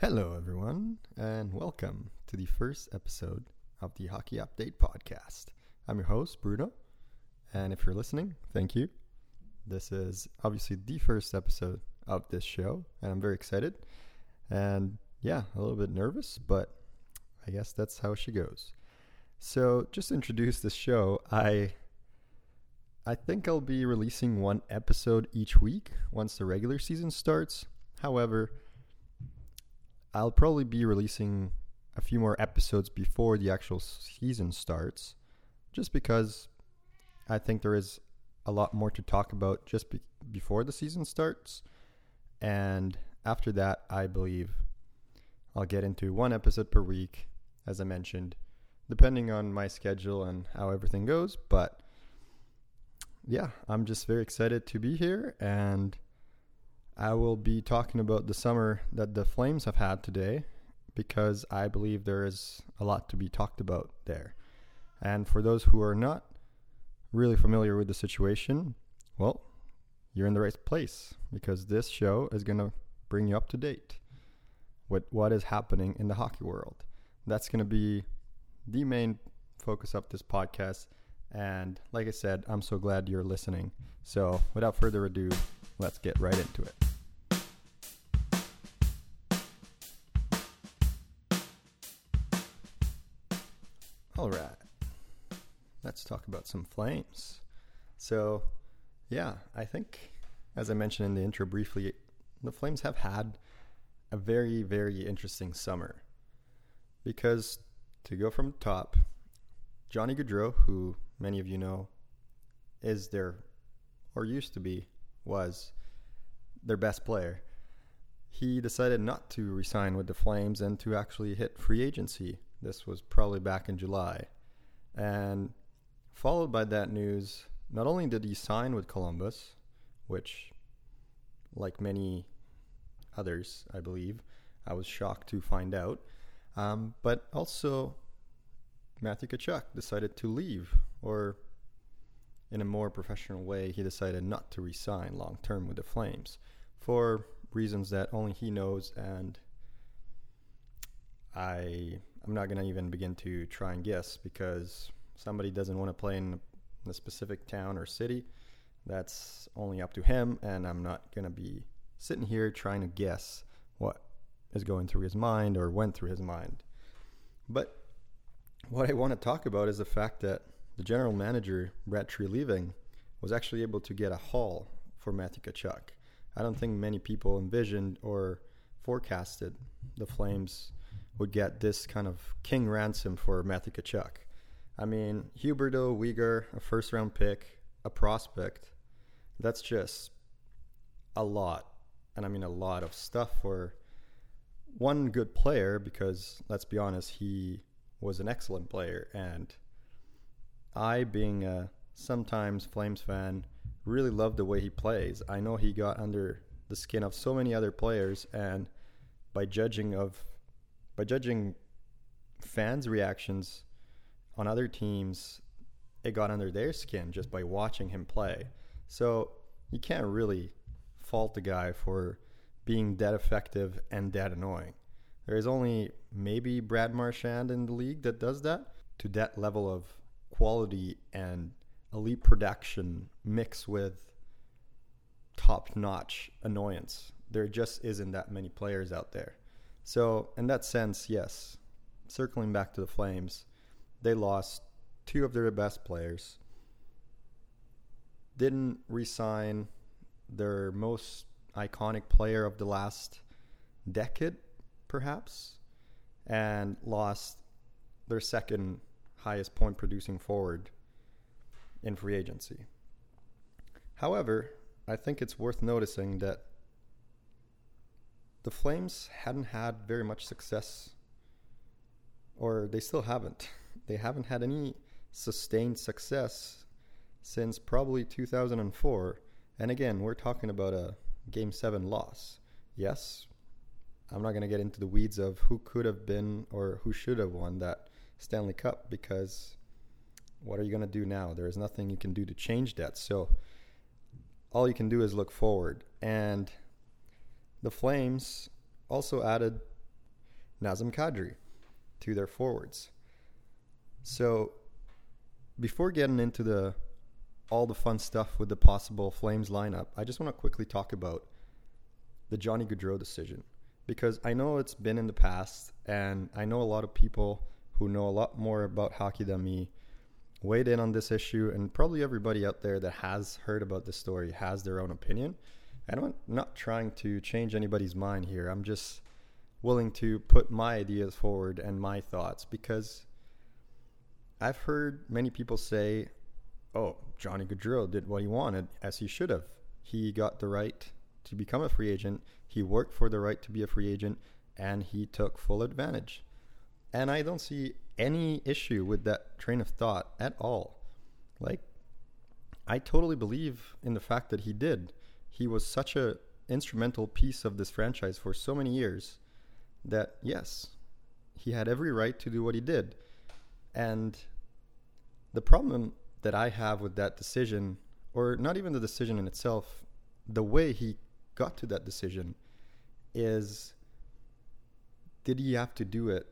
Hello, everyone, and welcome to the first episode of the Hockey Update Podcast. I'm your host, Bruno, and if you're listening, thank you. This is obviously the first episode of this show, and I'm very excited. And yeah, a little bit nervous, but I guess that's how she goes. So, just to introduce this show, I I think I'll be releasing one episode each week once the regular season starts. However, I'll probably be releasing a few more episodes before the actual season starts, just because I think there is a lot more to talk about just be- before the season starts. And after that, I believe I'll get into one episode per week, as I mentioned, depending on my schedule and how everything goes. But yeah, I'm just very excited to be here and I will be talking about the summer that the Flames have had today because I believe there is a lot to be talked about there. And for those who are not really familiar with the situation, well, you're in the right place because this show is going to bring you up to date with what is happening in the hockey world. That's going to be the main focus of this podcast. And like I said, I'm so glad you're listening. So without further ado, let's get right into it. All right. Let's talk about some flames. So, yeah, I think, as I mentioned in the intro briefly, the Flames have had a very, very interesting summer. Because to go from top, Johnny Gaudreau, who many of you know is their, or used to be, was their best player, he decided not to resign with the Flames and to actually hit free agency. This was probably back in July. And followed by that news, not only did he sign with Columbus, which, like many others, I believe, I was shocked to find out, um, but also Matthew Tkachuk decided to leave, or in a more professional way, he decided not to resign long term with the Flames for reasons that only he knows, and I I'm not gonna even begin to try and guess because somebody doesn't want to play in a specific town or city. That's only up to him, and I'm not gonna be sitting here trying to guess what is going through his mind or went through his mind. But what I want to talk about is the fact that the general manager, Brad Treliving, was actually able to get a haul for Matthew Tkachuk. I don't think many people envisioned or forecasted the Flames would get this kind of king ransom for Matthew Tkachuk. I mean, Huberdeau, Weegar, a first round pick, a prospect, that's just a lot. And I mean, a lot of stuff for one good player because, let's be honest, he was an excellent player. And I, being a sometimes Flames fan, really love the way he plays. I know he got under the skin of so many other players, and by judging of by judging fans' reactions on other teams, it got under their skin just by watching him play. So you can't really fault the guy for being that effective and that annoying. There is only maybe Brad Marchand in the league that does that to that level of quality and elite production mixed with top notch annoyance. There just isn't that many players out there. So, in that sense, yes, circling back to the Flames, they lost two of their best players, didn't resign their most iconic player of the last decade, perhaps, and lost their second highest point producing forward in free agency. However, I think it's worth noticing that the Flames hadn't had very much success, or they still haven't. They haven't had any sustained success since probably 2004. And again, we're talking about a Game 7 loss. Yes, I'm not going to get into the weeds of who could have been or who should have won that Stanley Cup because what are you going to do now? There is nothing you can do to change that. So all you can do is look forward. And the Flames also added Nazem Kadri to their forwards. So before getting into the all the fun stuff with the possible Flames lineup, I just want to quickly talk about the Johnny Gaudreau decision because I know it's been in the past, and I know a lot of people who know a lot more about hockey than me weighed in on this issue, and probably everybody out there that has heard about this story has their own opinion. And I'm not trying to change anybody's mind here. I'm just willing to put my ideas forward and my thoughts because I've heard many people say, oh, Johnny Gaudreau did what he wanted, as he should have. He got the right to become a free agent, he worked for the right to be a free agent, and he took full advantage. And I don't see any issue with that train of thought at all. Like, I totally believe in the fact that he did. He was such a instrumental piece of this franchise for so many years that yes, he had every right to do what he did. And the problem that I have with that decision, or not even the decision in itself, the way he got to that decision is did he have to do it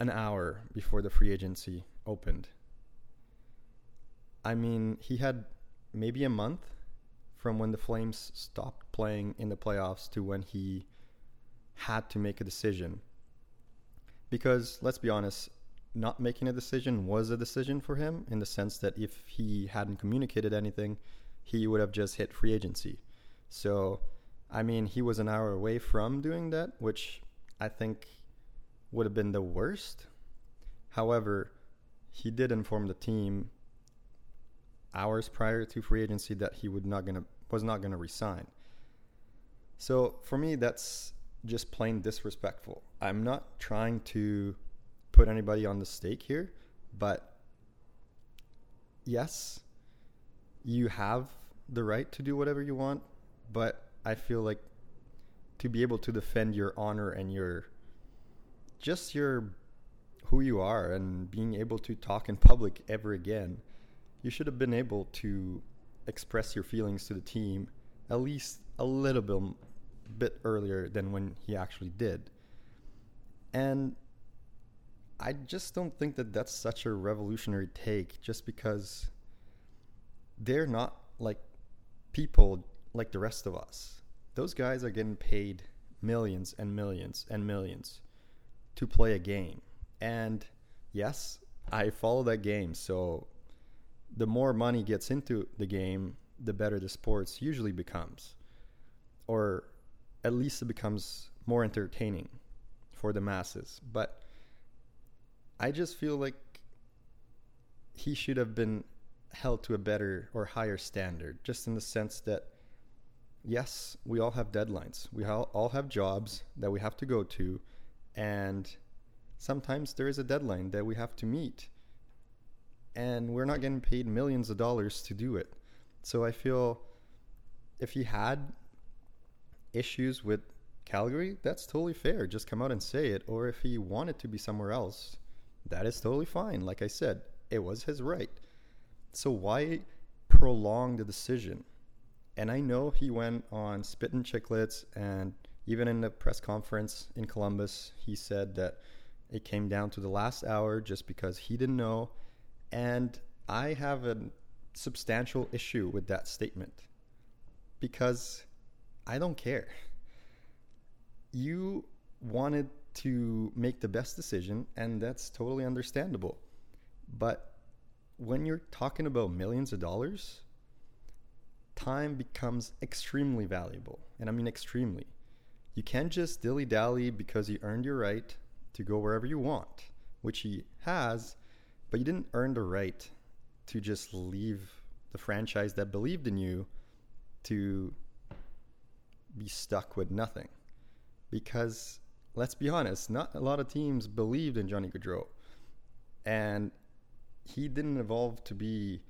an hour before the free agency opened? I mean, he had maybe a month from when the Flames stopped playing in the playoffs to when he had to make a decision. Because let's be honest, not making a decision was a decision for him in the sense that if he hadn't communicated anything, he would have just hit free agency. So, I mean, he was an hour away from doing that, which I think would have been the worst. However, he did inform the team hours prior to free agency that he would not gonna was not gonna resign. So for me, that's just plain disrespectful. I'm not trying to put anybody on the stake here, but yes, you have the right to do whatever you want, but I feel like to be able to defend your honor and your just your who you are and being able to talk in public ever again, you should have been able to express your feelings to the team at least a little bit bit earlier than when he actually did. And I just don't think that that's such a revolutionary take just because they're not like people like the rest of us. Those guys are getting paid millions and millions and millions to play a game. And yes, I follow that game. So the more money gets into the game, the better the sports usually becomes. Or at least it becomes more entertaining for the masses. But I just feel like he should have been held to a better or higher standard, just in the sense that, yes, we all have deadlines. We all have jobs that we have to go to, and sometimes there is a deadline that we have to meet. And we're not getting paid millions of dollars to do it. So I feel if he had issues with Calgary, that's totally fair. Just come out and say it. Or if he wanted to be somewhere else, that is totally fine. Like I said, it was his right. So why prolong the decision? And I know he went on Spittin' Chiclets, and even in the press conference in Columbus, he said that it came down to the last hour just because he didn't know. And I have a substantial issue with that statement because I don't care. You wanted to make the best decision, and that's totally understandable. But when you're talking about millions of dollars, time becomes extremely valuable. And I mean, extremely. You can't just dilly dally because you earned your right to go wherever you want, which he has, but you didn't earn the right to just leave the franchise that believed in you to be stuck with nothing. Because let's be honest, not a lot of teams believed in Johnny Gaudreau. And he didn't evolve to be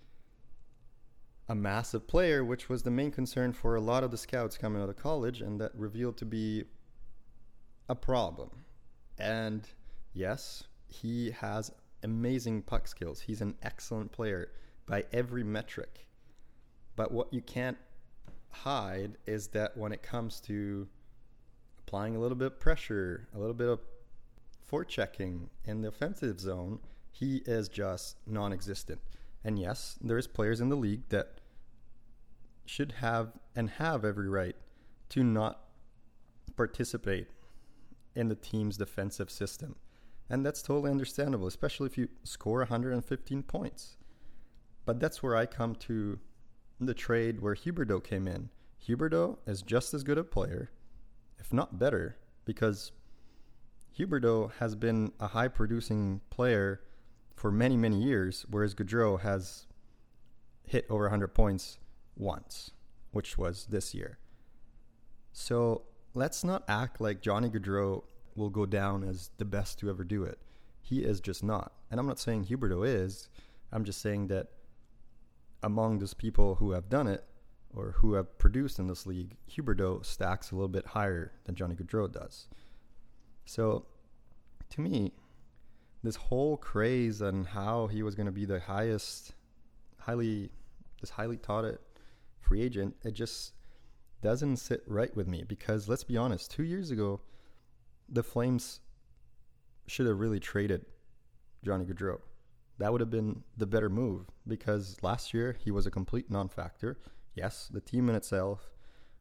a massive player, which was the main concern for a lot of the scouts coming out of college, and that revealed to be a problem. And yes, he has amazing puck skills. He's an excellent player by every metric. But what you can't hide is that when it comes to applying a little bit of pressure, a little bit of forechecking in the offensive zone, he is just non-existent. And yes, there's players in the league that should have and have every right to not participate in the team's defensive system. And that's totally understandable, especially if you score 115 points. But that's where I come to the trade where Huberdeau came in. Huberdeau is just as good a player, if not better, because Huberdeau has been a high producing player for many, many years, whereas Gaudreau has hit over 100 points once, which was this year. So let's not act like Johnny Gaudreau will go down as the best to ever do it. He is just not. And I'm not saying Huberdeau is. I'm just saying that among those people who have done it or who have produced in this league, Huberdeau stacks a little bit higher than Johnny Gaudreau does. So to me, this whole craze on how he was going to be the highest, highly, this highly it free agent, it just doesn't sit right with me because let's be honest, two years ago, the Flames should have really traded Johnny Gaudreau. That would have been the better move because last year he was a complete non factor. Yes, the team in itself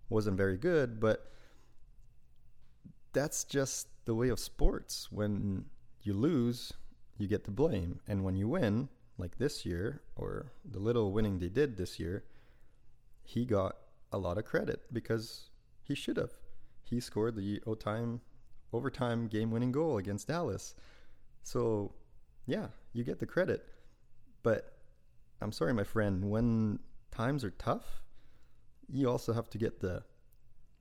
wasn't very good, but that's just the way of sports. When you lose, you get the blame. And when you win, like this year, or the little winning they did this year, he got a lot of credit because he should have. He scored the overtime, overtime game winning goal against Dallas. So, yeah, you get the credit. But I'm sorry, my friend, when times are tough, you also have to get the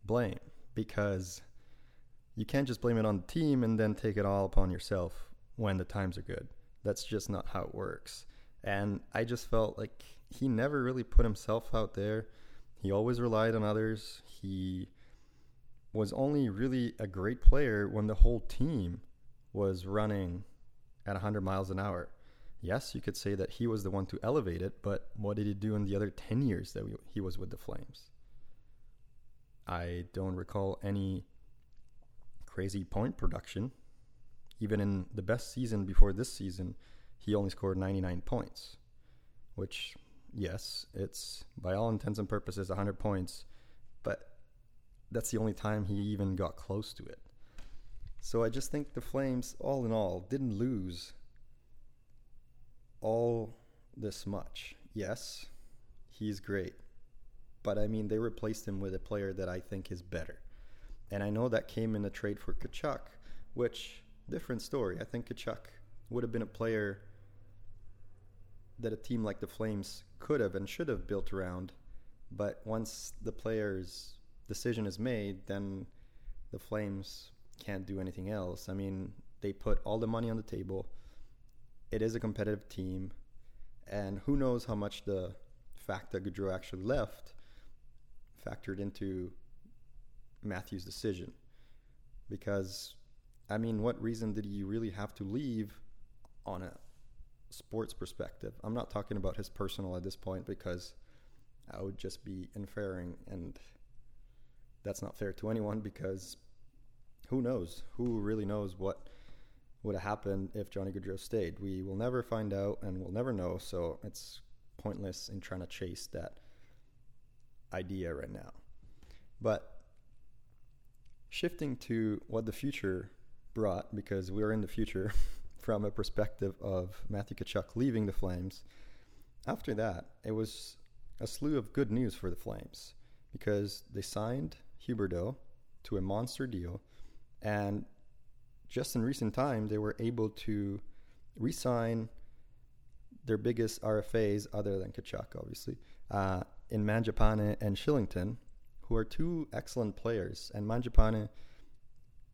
blame because you can't just blame it on the team and then take it all upon yourself when the times are good. That's just not how it works. And I just felt like he never really put himself out there. He always relied on others. He was only really a great player when the whole team was running at 100 miles an hour. Yes, you could say that he was the one to elevate it, but what did he do in the other 10 years that we, he was with the Flames? I don't recall any crazy point production. Even in the best season before this season, he only scored 99 points, which, yes, it's by all intents and purposes 100 points, but that's the only time he even got close to it. So I just think the Flames, all in all, didn't lose all this much. Yes, he's great. But I mean, they replaced him with a player that I think is better. And I know that came in the trade for Tkachuk, which different story. I think Tkachuk would have been a player that a team like the Flames could have and should have built around. But once the player's decision is made, then the Flames can't do anything else. I mean, they put all the money on the table. It is a competitive team. And who knows how much the fact that Gaudreau actually left factored into Matthew's decision. Because, I mean, what reason did he really have to leave on a sports perspective? I'm not talking about his personal at this point because I would just be inferring, and that's not fair to anyone because who knows? Who really knows what would have happened if Johnny Gaudreau stayed? We will never find out and we'll never know, so it's pointless in trying to chase that idea right now. But shifting to what the future brought, because we're in the future from a perspective of Matthew Tkachuk leaving the Flames, after that, it was a slew of good news for the Flames because they signed Huberdeau to a monster deal. And just in recent time, they were able to re sign their biggest RFAs, other than Tkachuk, obviously, uh, in Mangiapane and Kylington, who are two excellent players. And Mangiapane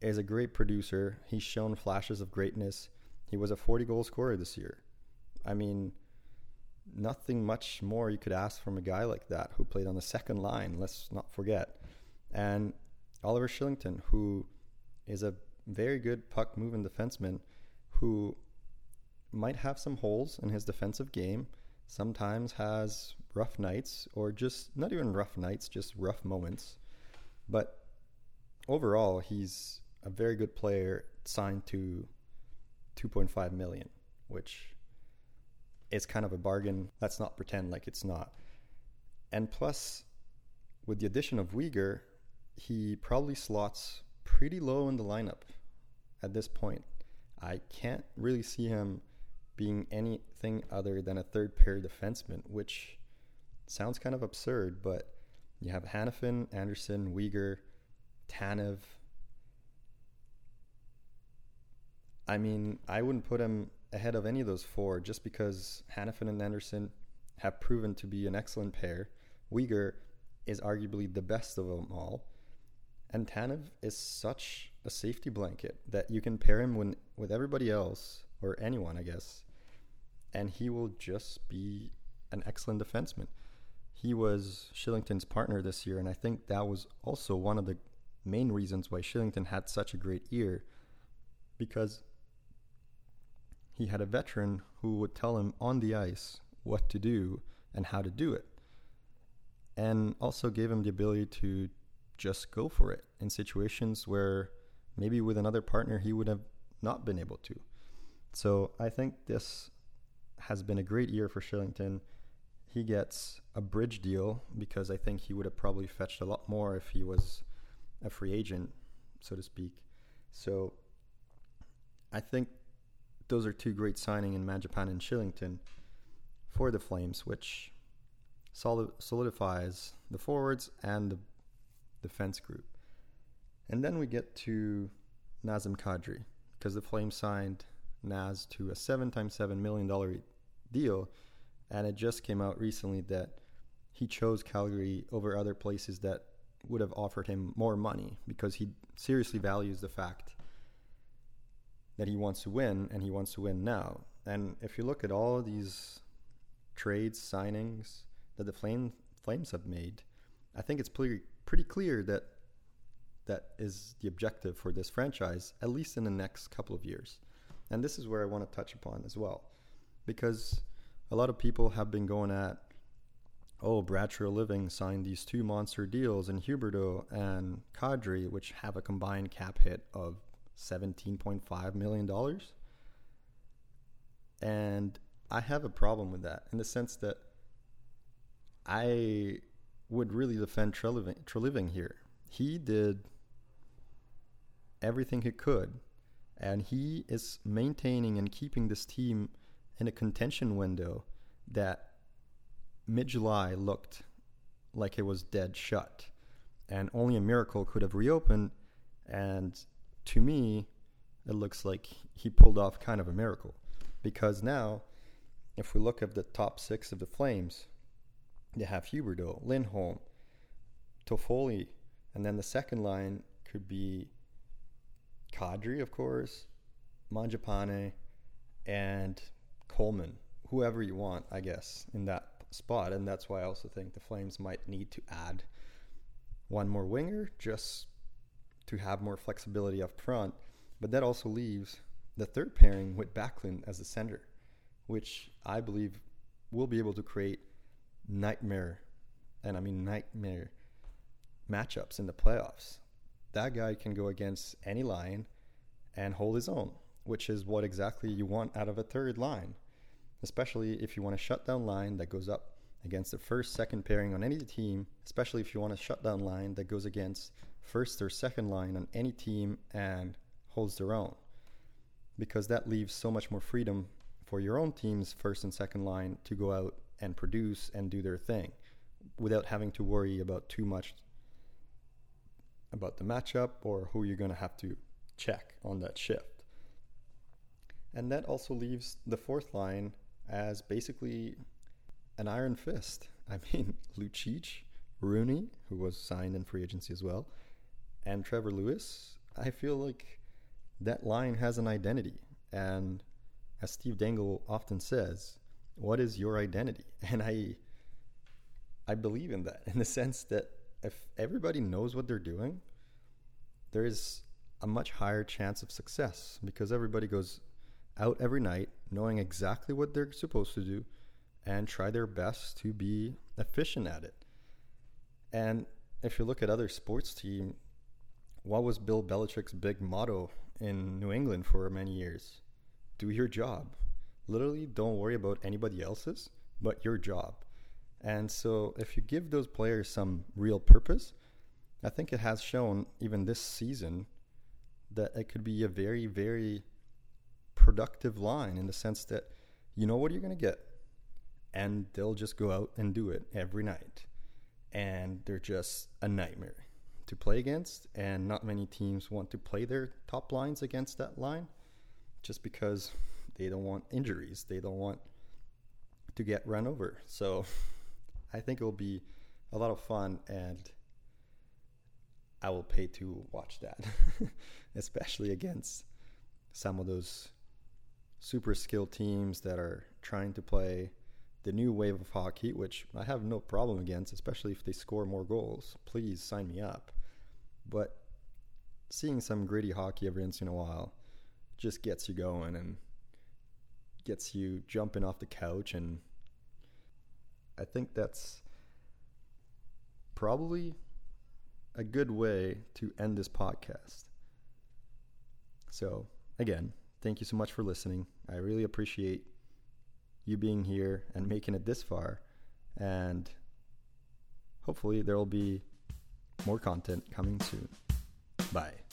is a great producer. He's shown flashes of greatness. He was a 40 goal scorer this year. I mean, nothing much more you could ask from a guy like that who played on the second line, let's not forget. And Oliver Kylington, who is a very good puck moving defenseman who might have some holes in his defensive game, sometimes has rough nights, or just not even rough nights, just rough moments. But overall, he's a very good player signed to 2.5 million, which is kind of a bargain. Let's not pretend like it's not. And plus, with the addition of Weegar, he probably slots pretty low in the lineup at this point. I can't really see him being anything other than a third pair defenseman, which sounds kind of absurd, but you have Hanifin, Anderson, Weegar, Tanev. I mean, I wouldn't put him ahead of any of those four just because Hanifin and Anderson have proven to be an excellent pair. Weegar is arguably the best of them all. And Tanev is such a safety blanket that you can pair him when, with everybody else, or anyone, I guess, and he will just be an excellent defenseman. He was Kylington's partner this year, and I think that was also one of the main reasons why Kylington had such a great year because he had a veteran who would tell him on the ice what to do and how to do it. And also gave him the ability to just go for it in situations where maybe with another partner he would have not been able to. So I think this has been a great year for Kylington. He gets a bridge deal because I think he would have probably fetched a lot more if he was a free agent, so to speak. So I think those are two great signing in Mangiapane and Kylington for the Flames, which solidifies the forwards and the defense group. And then we get to Nazem Kadri because the Flames signed Naz to a seven times seven million dollar deal, and it just came out recently that he chose Calgary over other places that would have offered him more money because he seriously values the fact that he wants to win and he wants to win now. And if you look at all these trades, signings that the Flame, Flames have made, I think it's pretty pretty clear that that is the objective for this franchise, at least in the next couple of years. And this is where I want to touch upon as well, because a lot of people have been going at, oh, Brad Treliving signed these two monster deals in Huberdeau and Kadri, which have a combined cap hit of $17.5 million. And I have a problem with that in the sense that I would really defend Treliving, here. He did everything he could, and he is maintaining and keeping this team in a contention window that mid July looked like it was dead shut, and only a miracle could have reopened. And to me, it looks like he pulled off kind of a miracle because now, if we look at the top six of the Flames, you have Huberdeau, Lindholm, Toffoli, and then the second line could be Kadri, of course, Mangiapane, and Coleman, whoever you want, I guess, in that spot. And that's why I also think the Flames might need to add one more winger just to have more flexibility up front. But that also leaves the third pairing with Backlund as the center, which I believe will be able to create nightmare, and I mean nightmare matchups in the playoffs. That guy can go against any line and hold his own, which is what exactly you want out of a third line, especially if you want a shutdown line that goes up against the first, second pairing on any team, especially if you want a shutdown line that goes against first or second line on any team and holds their own. Because that leaves so much more freedom for your own team's first and second line to go out and produce and do their thing without having to worry about too much about the matchup or who you're going to have to check on that shift. And that also leaves the fourth line as basically an iron fist. I mean, Lucic, Rooney, who was signed in free agency as well, and Trevor Lewis. I feel like that line has an identity. And as Steve Dangle often says, what is your identity? And I I believe in that in the sense that if everybody knows what they're doing, there is a much higher chance of success because everybody goes out every night knowing exactly what they're supposed to do and try their best to be efficient at it. And if you look at other sports team, what was Bill Belichick's big motto in New England for many years? do your job. Literally, don't worry about anybody else's, but your job. And so, if you give those players some real purpose, I think it has shown even this season that it could be a very, very productive line in the sense that you know what you're going to get, and they'll just go out and do it every night. And they're just a nightmare to play against, and not many teams want to play their top lines against that line just because they don't want injuries. They don't want to get run over. So I think it will be a lot of fun and I will pay to watch that, especially against some of those super skilled teams that are trying to play the new wave of hockey, which I have no problem against, especially if they score more goals. Please sign me up. But seeing some gritty hockey every once in a while just gets you going and gets you jumping off the couch. And I think that's probably a good way to end this podcast. So, again, thank you so much for listening. I really appreciate you being here and making it this far. And hopefully, there will be more content coming soon. Bye.